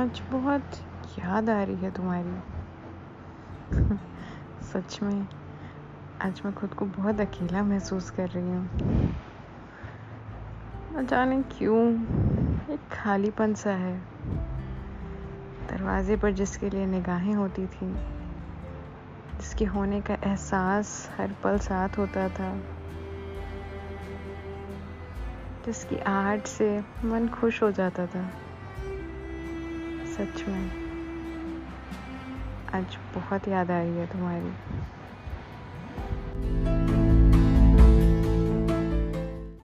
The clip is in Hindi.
आज बहुत याद आ रही है तुम्हारी। सच में, आज मैं खुद को बहुत अकेला महसूस कर रही हूँ। जाने क्यों, एक खालीपन सा है। दरवाजे पर जिसके लिए निगाहें होती थी, जिसके होने का एहसास हर पल साथ होता था, जिसकी आहट से मन खुश हो जाता था। सच में। आज बहुत याद आ रही है तुम्हारी।